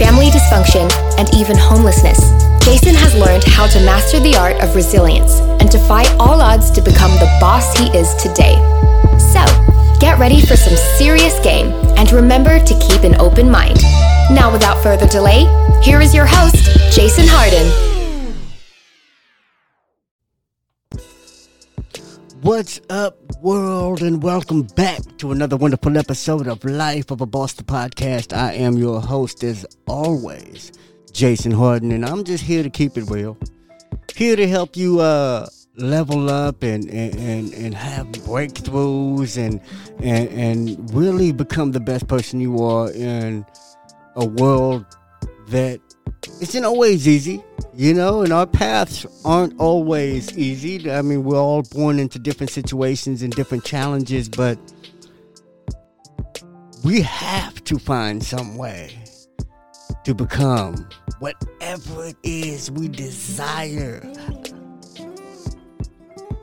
family dysfunction, and even homelessness, Jason has learned how to master the art of resilience and fight all odds to become the boss he is today. So, get ready for some serious game and remember to keep an open mind. Now, without further delay, here is your host, Jason Hardin. What's up, world, and welcome back to another wonderful episode of Life of a Boss the podcast. I am your host, as always, Jason Hardin, and I'm just here to keep it real. Here to help you uh, level up and, and, and have breakthroughs and, and, and really become the best person you are in a world that isn't always easy, you know, and our paths aren't always easy. I mean, we're all born into different situations and different challenges, but we have to find some way to become whatever it is we desire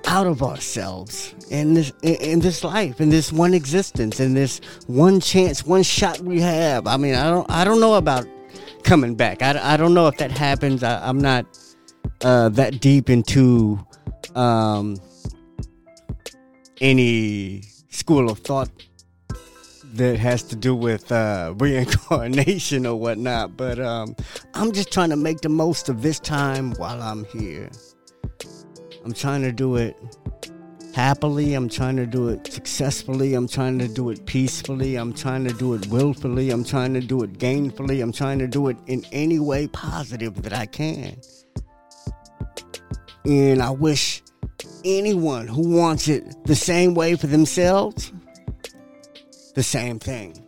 out of ourselves in this in this life in this one existence in this one chance one shot we have i mean i don't i don't know about coming back i, I don't know if that happens I, am not uh, that deep into um, any school of thought that has to do with uh, reincarnation or whatnot. But um, I'm just trying to make the most of this time while I'm here. I'm trying to do it happily. I'm trying to do it successfully. I'm trying to do it peacefully. I'm trying to do it willfully. I'm trying to do it gainfully. I'm trying to do it in any way positive that I can. And I wish anyone who wants it the same way for themselves the same thing.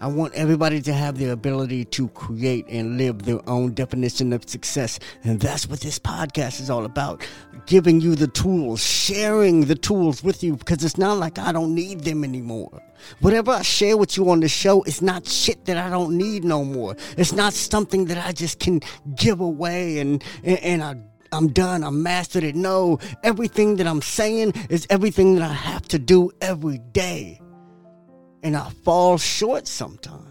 I want everybody to have the ability to create and live their own definition of success. And that's what this podcast is all about giving you the tools, sharing the tools with you, because it's not like I don't need them anymore. Whatever I share with you on the show is not shit that I don't need no more. It's not something that I just can give away and, and, and I I'm done. I'm mastered it. No, everything that I'm saying is everything that I have to do every day and I fall short sometimes.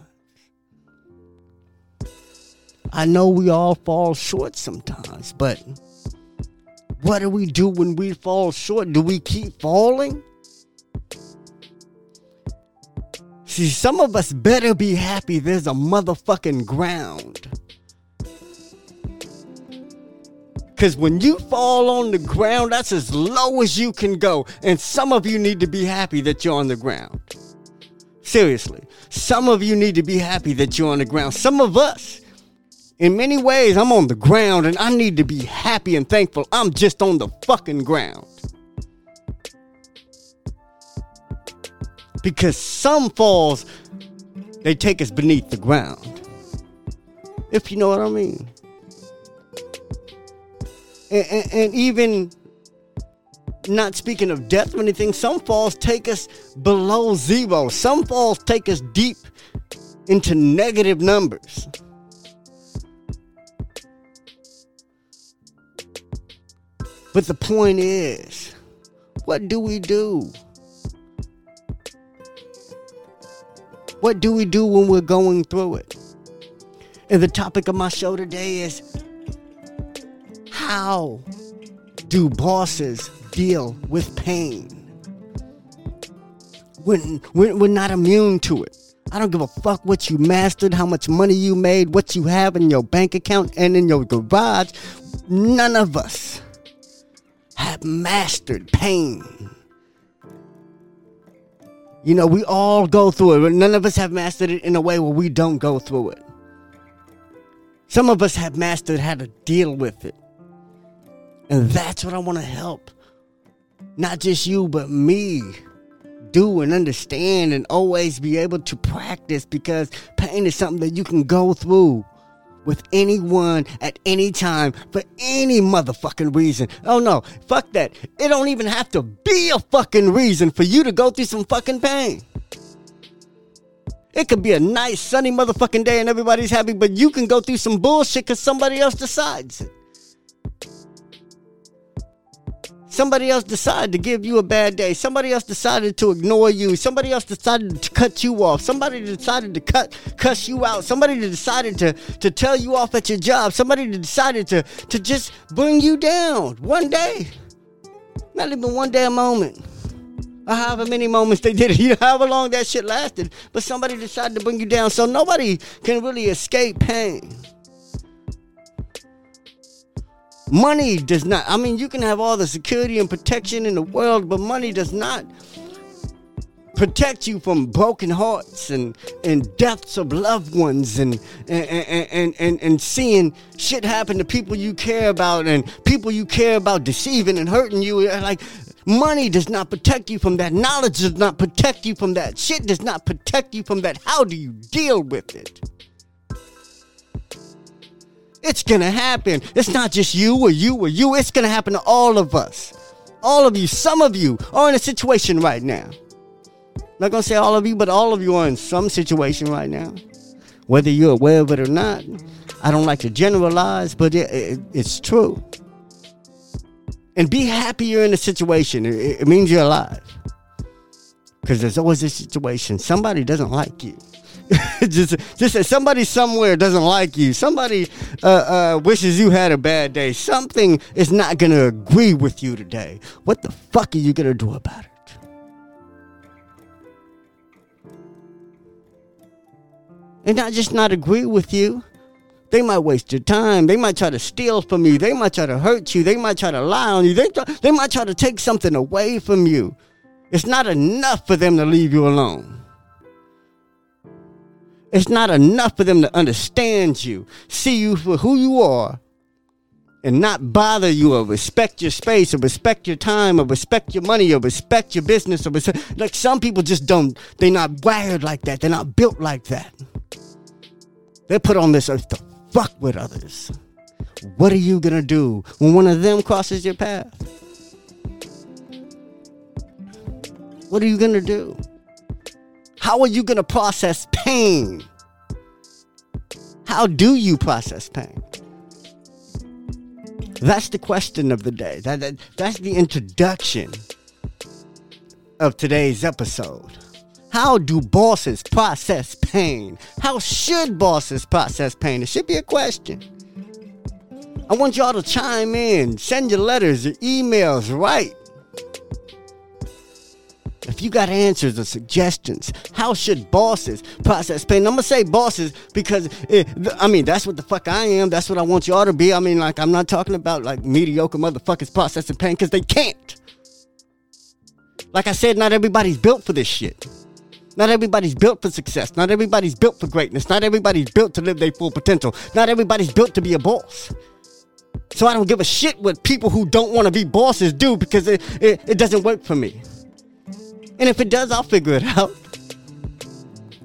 I know we all fall short sometimes, but what do we do when we fall short? Do we keep falling? See, some of us better be happy there's a motherfucking ground. Because when you fall on the ground, that's as low as you can go. And some of you need to be happy that you're on the ground. Seriously. Some of you need to be happy that you're on the ground. Some of us, in many ways, I'm on the ground and I need to be happy and thankful. I'm just on the fucking ground. Because some falls, they take us beneath the ground. If you know what I mean. And, and, and even not speaking of death or anything, some falls take us below zero. Some falls take us deep into negative numbers. But the point is, what do we do? What do we do when we're going through it? And the topic of my show today is how do bosses deal with pain. We're, we're, not immune to it. I don't give a fuck what you mastered, how much money you made, what you have in your bank account and in your garage. None of us have mastered pain. You know, we all go through it, but none of us have mastered it in a way where we don't go through it. Some of us have mastered how to deal with it. And that's what I want to help not just you, but me do and understand and always be able to practice because pain is something that you can go through with anyone at any time for any motherfucking reason. Oh no, fuck that. It don't even have to be a fucking reason for you to go through some fucking pain. It could be a nice sunny motherfucking day and everybody's happy, but you can go through some bullshit because somebody else decides it. Somebody else decided to give you a bad day. Somebody else decided to ignore you. Somebody else decided to cut you off. Somebody decided to cut cuss you out. Somebody decided to, to tell you off at your job. Somebody decided to, to just bring you down one day. Not even one damn moment. Or however many moments they did it, you know, however long that shit lasted. But somebody decided to bring you down. So nobody can really escape pain. Money does not. I mean, you can have all the security and protection in the world, but money does not protect you from broken hearts and, and deaths of loved ones and and, and, and, and seeing shit happen to people you care about and people you care about deceiving and hurting you. Like, money does not protect you from that. Knowledge does not protect you from that. Shit does not protect you from that. How do you deal with it? It's gonna happen. It's not just you or you or you. It's gonna happen to all of us. All of you, some of you are in a situation right now. Not gonna say all of you, but all of you are in some situation right now. Whether you're aware of it or not, I don't like to generalize, but it, it, it's true. And be happy you're in a situation. It, it means you're alive. Because there's always a situation. Somebody doesn't like you. just just somebody somewhere doesn't like you. Somebody uh, uh, wishes you had a bad day. Something is not gonna agree with you today. What the fuck are you gonna do about it? And not just not agree with you. They might waste your time. They might try to steal from you. They might try to hurt you. They might try to lie on you. They, they might try to take something away from you. It's not enough for them to leave you alone. It's not enough for them to understand you, see you for who you are, and not bother you or respect your space or respect your time or respect your money or respect your business or respect, like some people just don't they're not wired like that. They're not built like that. They're put on this earth to fuck with others. What are you gonna do when one of them crosses your path? What are you gonna do how are you going to process pain? How do you process pain? That's the question of the day. That, that, that's the introduction of today's episode. How do bosses process pain? How should bosses process pain? It should be a question. I want y'all to chime in, send your letters, your emails, write. If you got answers or suggestions, how should bosses process pain? I'm gonna say bosses because it, I mean that's what the fuck I am. That's what I want y'all to be. I mean, like I'm not talking about like mediocre motherfuckers processing pain because they can't. Like I said, not everybody's built for this shit. Not everybody's built for success. Not everybody's built for greatness. Not everybody's built to live their full potential. Not everybody's built to be a boss. So I don't give a shit what people who don't want to be bosses do because it, it, it doesn't work for me. And if it does, I'll figure it out.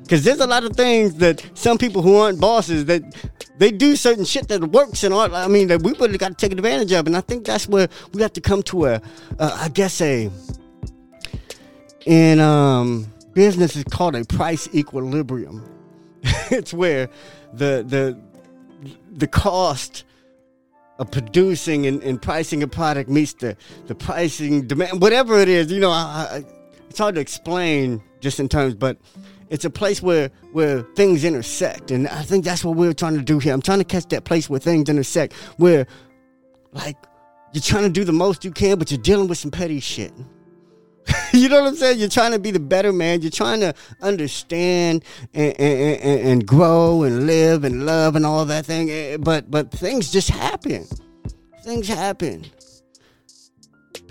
Because there's a lot of things that some people who aren't bosses that they do certain shit that works and all. I mean, that we really got to take advantage of. And I think that's where we have to come to a, uh, I guess a, in um, business is called a price equilibrium. it's where the the the cost of producing and, and, pricing a product meets the the pricing demand, whatever it is. You know, I, I it's hard to explain just in terms, but it's a place where where things intersect, and I think that's what we're trying to do here. I'm trying to catch that place where things intersect, where like you're trying to do the most you can, but you're dealing with some petty shit. you know what I'm saying? You're trying to be the better man. You're trying to understand and, and, and, and grow and live and love and all that thing. Eh, but but things just happen. Things happen.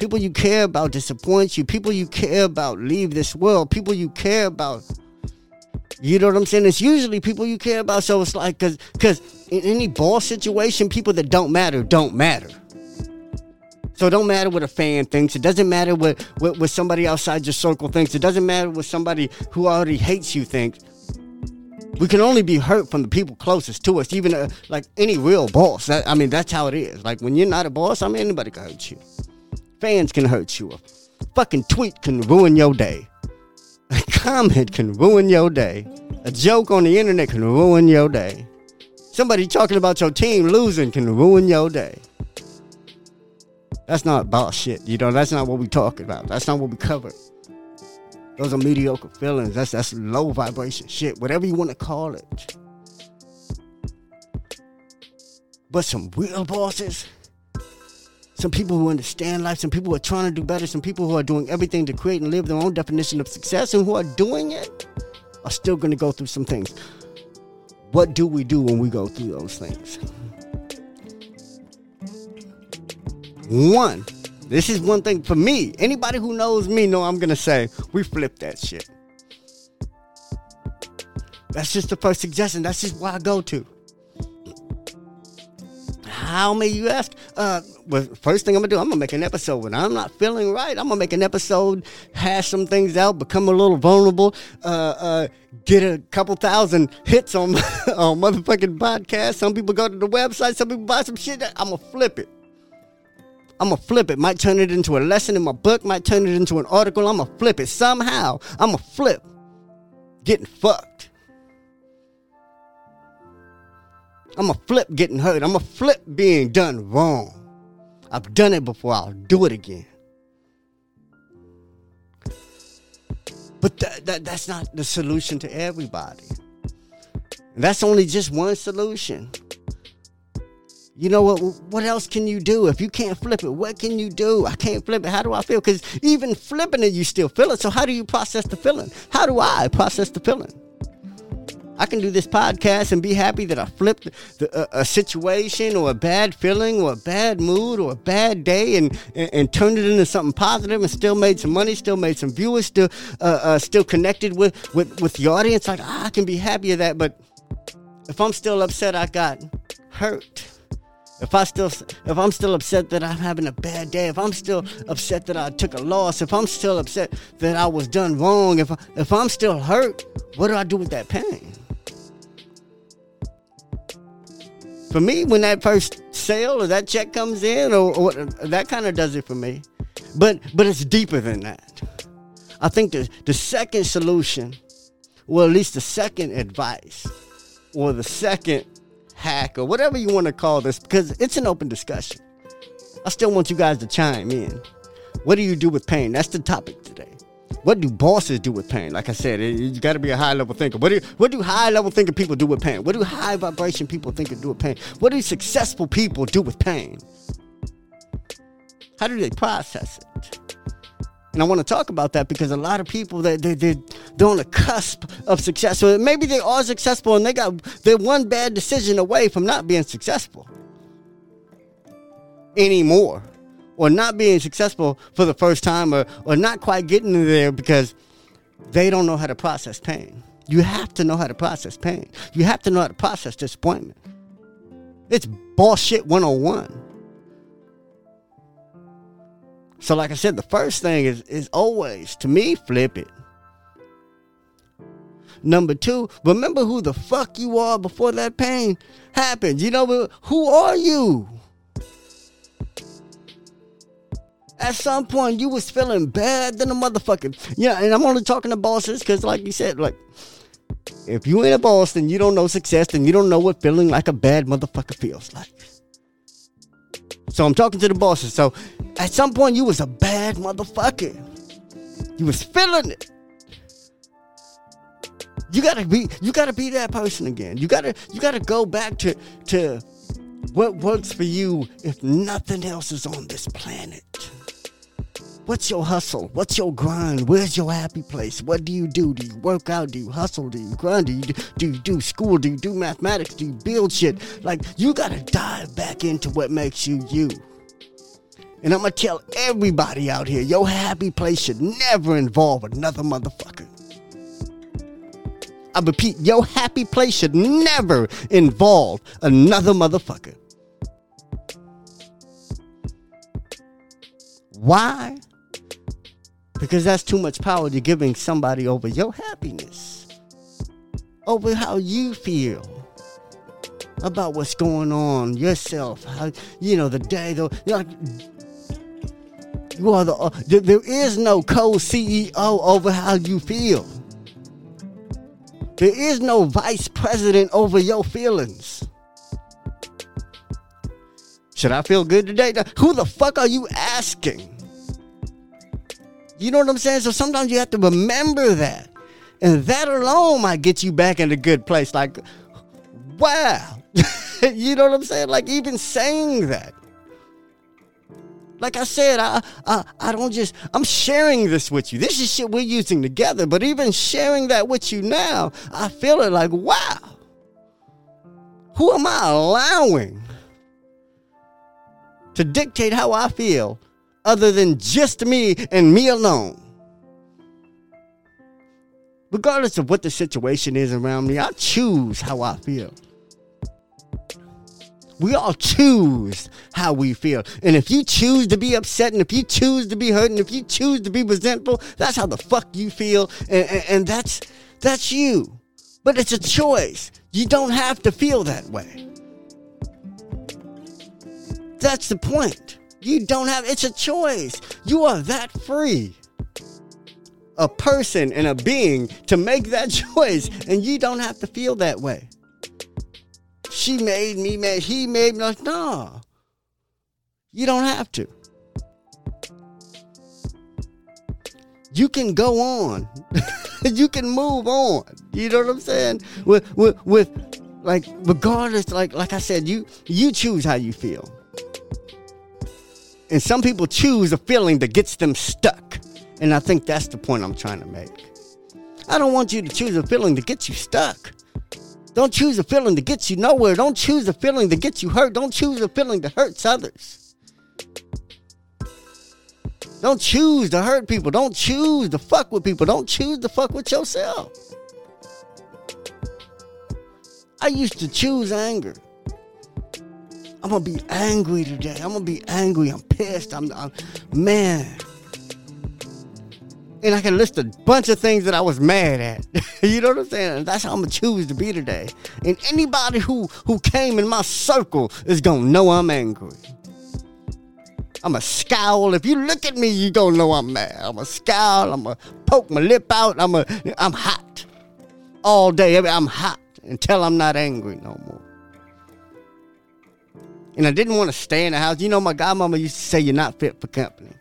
People you care about disappoint you. People you care about leave this world. People you care about. You know what I'm saying? It's usually people you care about. So it's like, cause, cause in any boss situation, people that don't matter don't matter. So it don't matter what a fan thinks. It doesn't matter what, what, what somebody outside your circle thinks. It doesn't matter what somebody who already hates you thinks. We can only be hurt from the people closest to us, even uh, like any real boss. That, I mean, that's how it is. Like when you're not a boss, I mean, anybody can hurt you. Fans can hurt you. A fucking tweet can ruin your day. A comment can ruin your day. A joke on the internet can ruin your day. Somebody talking about your team losing can ruin your day. That's not boss shit. You know, that's not what we talking about. That's not what we cover. Those are mediocre feelings. That's that's low vibration shit. Whatever you want to call it. But some real bosses, some people who understand life, some people who are trying to do better, some people who are doing everything to create and live their own definition of success and who are doing it are still going to go through some things. What do we do when we go through those things? One, this is one thing for me. Anybody who knows me know I'm gonna say we flip that shit. That's just the first suggestion. That's just where I go to. How may you ask? Uh, well, first thing I'm gonna do, I'm gonna make an episode. When I'm not feeling right, I'm gonna make an episode, hash some things out, become a little vulnerable, uh, uh, get a couple thousand hits on on motherfucking podcast. Some people go to the website, some people buy some shit. I'm gonna flip it. I'm gonna flip it. Might turn it into a lesson in my book. Might turn it into an article. I'm gonna flip it somehow. I'm gonna flip getting fucked. I'm gonna flip getting hurt. I'm gonna flip being done wrong. I've done it before. I'll do it again. But that, that, that's not the solution to everybody. And that's only just one solution. You know what? What else can you do if you can't flip it? What can you do? I can't flip it. How do I feel? Because even flipping it, you still feel it. So how do you process the feeling? How do I process the feeling? I can do this podcast and be happy that I flipped the, a situation or a bad feeling or a bad mood or a bad day and, and, and turned it into something positive and still made some money, still made some viewers, still uh, uh, still connected with, with, with the audience. Like, ah, I can be happy of that. But if I'm still upset, I got hurt if I still if I'm still upset that I'm having a bad day, if I'm still upset that I took a loss, if I'm still upset that I was done wrong, if I, if I'm still hurt, what do I do with that pain? For me, when that first sale or that check comes in, or, or that kind of does it for me. But but it's deeper than that. I think the the second solution, or at least the second advice, or the second hack or whatever you want to call this because it's an open discussion. I still want you guys to chime in. What do you do with pain? That's the topic today. What do bosses do with pain? Like I said, you got to be a high level thinker. What do what do high level thinking people do with pain? What do high vibration people think do with pain? What do successful people do with pain? How do they process it? And I want to talk about that because a lot of people that they, they, they're on the cusp of success. So maybe they are successful and they got they're one bad decision away from not being successful anymore. Or not being successful for the first time or, or not quite getting in there because they don't know how to process pain. You have to know how to process pain. You have to know how to process disappointment. It's bullshit 101. So, like I said, the first thing is is always to me flip it. Number two, remember who the fuck you are before that pain happened. You know who are you? At some point, you was feeling bad than a motherfucker. Yeah, and I'm only talking to bosses because, like you said, like if you ain't a boss, then you don't know success, then you don't know what feeling like a bad motherfucker feels like. So I'm talking to the bosses. So at some point you was a bad motherfucker. You was feeling it. You gotta be you gotta be that person again. You gotta you gotta go back to to what works for you if nothing else is on this planet. What's your hustle? What's your grind? Where's your happy place? What do you do? Do you work out? Do you hustle? Do you grind? Do you do, do you do school? Do you do mathematics? Do you build shit? Like you gotta dive back into what makes you you. And I'm gonna tell everybody out here, your happy place should never involve another motherfucker. I repeat, your happy place should never involve another motherfucker. Why? Because that's too much power to giving somebody over your happiness. over how you feel about what's going on yourself. How you know the day though. Know, you are the uh, there, there is no co-CEO over how you feel. There is no vice president over your feelings. Should I feel good today? Who the fuck are you asking? You know what I'm saying? So sometimes you have to remember that. And that alone might get you back in a good place. Like, wow. you know what I'm saying? Like, even saying that. Like I said, I, I I don't just I'm sharing this with you. This is shit we're using together. But even sharing that with you now, I feel it like, wow. Who am I allowing to dictate how I feel other than just me and me alone. Regardless of what the situation is around me, I choose how I feel. We all choose how we feel. And if you choose to be upset, and if you choose to be hurt, and if you choose to be resentful, that's how the fuck you feel. And, and, and that's that's you. But it's a choice. You don't have to feel that way. That's the point. You don't have, it's a choice. You are that free. A person and a being to make that choice, and you don't have to feel that way. She made me mad. He made me like, no. You don't have to. You can go on. you can move on. You know what I'm saying? With with with like regardless, like like I said, you you choose how you feel. And some people choose a feeling that gets them stuck. And I think that's the point I'm trying to make. I don't want you to choose a feeling that gets you stuck. Don't choose a feeling that gets you nowhere. Don't choose a feeling that gets you hurt. Don't choose a feeling that hurts others. Don't choose to hurt people. Don't choose to fuck with people. Don't choose to fuck with yourself. I used to choose anger. I'm gonna be angry today. I'm gonna be angry. I'm pissed. I'm, I'm man. And I can list a bunch of things that I was mad at. you know what I'm saying? that's how I'm gonna choose to be today. And anybody who who came in my circle is gonna know I'm angry. I'm a scowl. If you look at me, you gonna know I'm mad. I'm a scowl. I'm a poke my lip out. I'm a I'm hot all day. I'm hot until I'm not angry no more and I didn't want to stay in the house. You know, my godmama used to say you're not fit for company.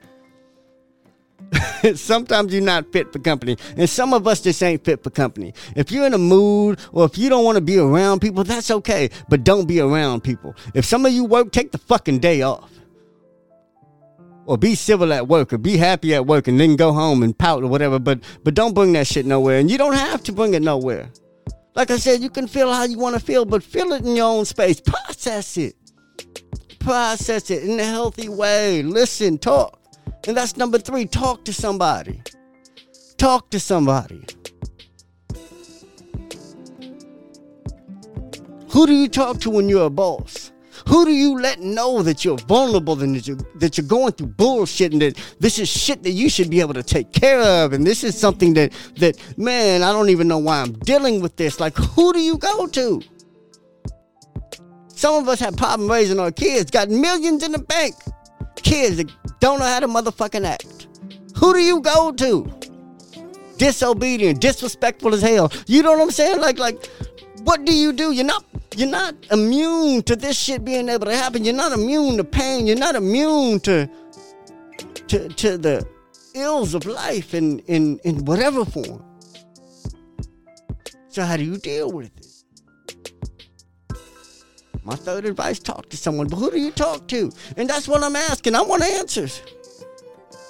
Sometimes you're not fit for company. And some of us just ain't fit for company. If you're in a mood or if you don't want to be around people, that's okay. But don't be around people. If some of you work, take the fucking day off. Or be civil at work or be happy at work and then go home and pout or whatever. But but don't bring that shit nowhere. And you don't have to bring it nowhere. Like I said, you can feel how you want to feel, but feel it in your own space. Process it process it in a healthy way. Listen, talk. And that's number three talk to somebody. Talk to somebody. Who do you talk to when you're a boss? Who do you let know that you're vulnerable and that you're, that you're going through bullshit and that this is shit that you should be able to take care of and this is something that that man I don't even know why I'm dealing with this. Like who do you go to? Some of us have problem raising our kids, got millions in the bank. Kids that don't know how to motherfucking act. Who do you go to? Disobedient, disrespectful as hell. You know what I'm saying? Like, like, what do you do? You're not you're not immune to this shit being able to happen. You're not immune to pain. You're not immune to to to the ills of life in in in whatever form. So how do you deal with it? My third advice talk to someone. But who do you talk to? And that's what I'm asking. I want answers.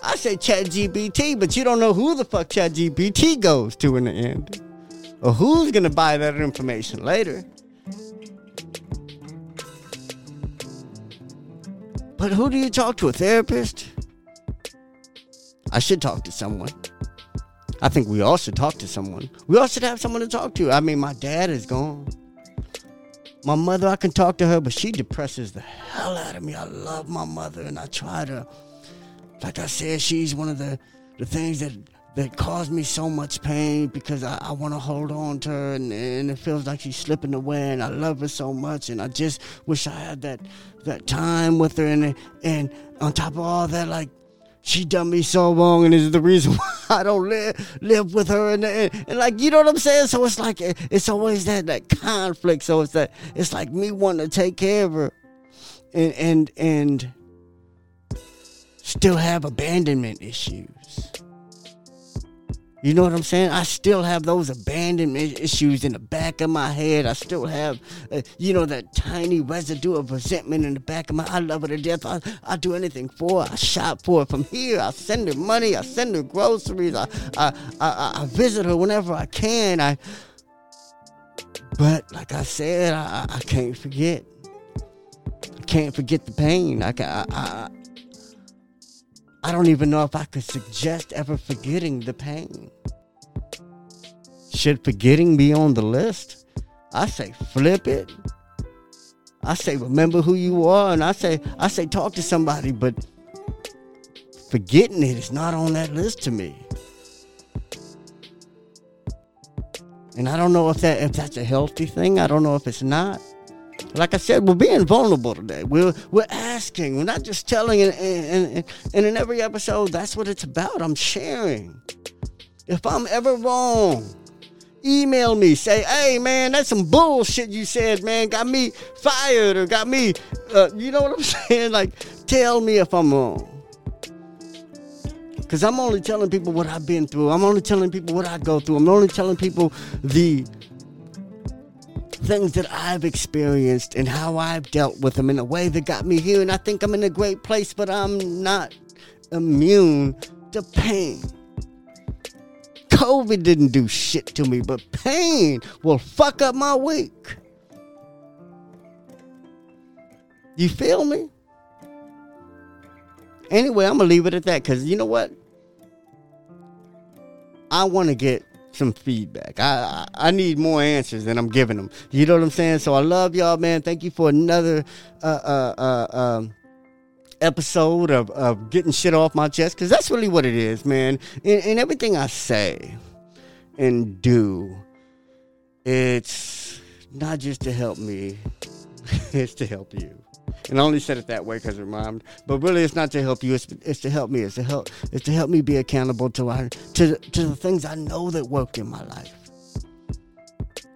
I say Chat GPT, but you don't know who the fuck Chat GPT goes to in the end. Or who's to buy that information later. But who do you talk to? A therapist? I should talk to someone. I think we all should talk to someone. We all should have someone to talk to. I mean, my dad is gone. My mother, I can talk to her, but she depresses the hell out of me. I love my mother and I try to, like I said, she's one of the, the things that that caused me so much pain because I, I want to hold on to her and, and it feels like she's slipping away and I love her so much and I just wish I had that that time with her and and on top of all that like she done me so wrong and is the reason why I don't live live with her and, and, and, like you know what I'm saying? So it's like it's always that that conflict. So it's that it's like me wanting to take care of her and and and still have abandonment issues you know what I'm saying? I still have those abandonment issues in the back of my head. I still have, uh, you know, that tiny residue of resentment in the back of my. I love her to death. I I do anything for her. I shop for her from here. I send her money. I send her groceries. I I I, I visit her whenever I can. I. But like I said, I I can't forget. I can't forget the pain. I I, I don't even know if I could suggest ever forgetting the pain. Should forgetting be on the list? I say flip it. I say remember who you are, and I say I say talk to somebody, but forgetting it is not on that list to me. And I don't know if that if that's a healthy thing. I don't know if it's not. Like I said, we're being vulnerable today. We're we're asking. We're not just telling. And, and, and in every episode, that's what it's about. I'm sharing. If I'm ever wrong, email me. Say, hey man, that's some bullshit you said, man. Got me fired or got me. Uh, you know what I'm saying? Like, tell me if I'm wrong. Because I'm only telling people what I've been through. I'm only telling people what I go through. I'm only telling people the things that I've experienced and how I've dealt with them in a way that got me here. And I think I'm in a great place, but I'm not immune to pain. COVID didn't do shit to me, but pain will fuck up my week. You feel me? Anyway, I'm gonna leave it at that because you know what? I want to get some feedback. I, I, I need more answers than I'm giving them. You know what I'm saying? So I love y'all, man. Thank you for another uh, uh, uh, um, episode of, of getting shit off my chest because that's really what it is, man. And, and everything I say and do, it's not just to help me, it's to help you. And I only said it that way because it rhymed. But really, it's not to help you. It's, it's to help me. It's to help. It's to help me be accountable to our, to to the things I know that worked in my life.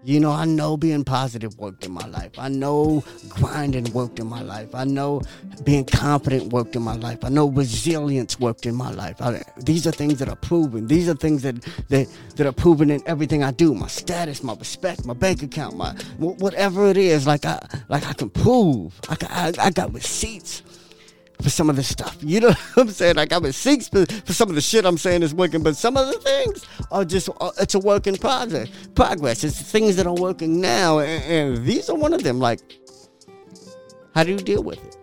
You know, I know being positive worked in my life. I know grinding worked in my life. I know being confident worked in my life. I know resilience worked in my life. I, these are things that are proven. These are things that, that that are proven in everything I do. My status, my respect, my bank account, my whatever it is. Like I like I can prove. I, I, I got receipts for some of the stuff. You know what I'm saying? Like I'm at six for, for some of the shit I'm saying is working, but some of the things are just uh, it's a work in progress. Progress. It's things that are working now, and, and these are one of them. Like, how do you deal with it?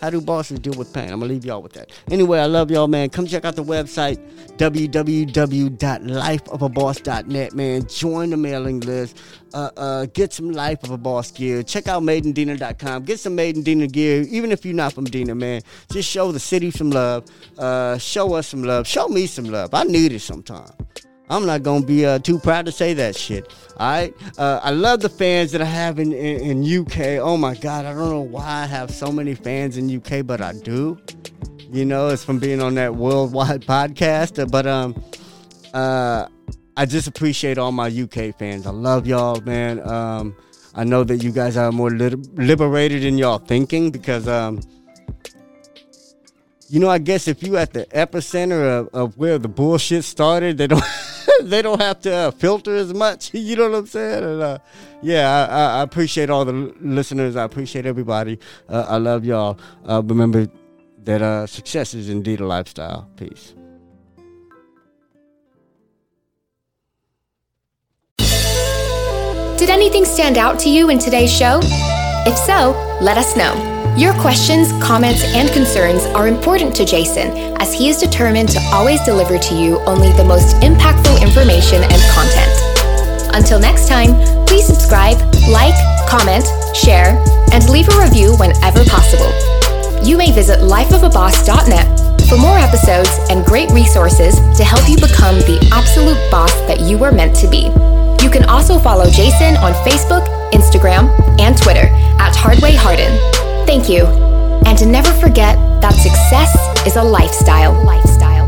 How do bosses deal with pain? I'm gonna leave y'all with that. Anyway, I love y'all, man. Come check out the website www.lifeofaboss.net, man. Join the mailing list. Uh, uh, get some Life of a Boss gear. Check out madeindina.com. Get some Made Dina gear, even if you're not from Dina, man. Just show the city some love. Uh, show us some love. Show me some love. I need it sometimes. I'm not gonna be uh, too proud to say that shit. All right, uh, I love the fans that I have in, in, in UK. Oh my god, I don't know why I have so many fans in UK, but I do. You know, it's from being on that worldwide podcast. Uh, but um, uh, I just appreciate all my UK fans. I love y'all, man. Um, I know that you guys are more liberated in y'all thinking because um you know, I guess if you at the epicenter of, of where the bullshit started, they don't they don't have to uh, filter as much. You know what I'm saying? And, uh, yeah, I, I, appreciate all the listeners. I appreciate everybody. Uh, I love y'all. Uh, remember that uh, success is indeed a lifestyle. Peace. Did anything stand out to you in today's show? If so, let us know. Your questions, comments, and concerns are important to Jason as he is determined to always deliver to you only the most impactful information and content. Until next time, please subscribe, like, comment, share, and leave a review whenever possible. You may visit lifeofaboss.net for more episodes and great resources to help you become the absolute boss that you were meant to be. You can also follow Jason on Facebook, Instagram, and Twitter at Hardway Hardin. Thank you. And to never forget that success is a lifestyle. lifestyle.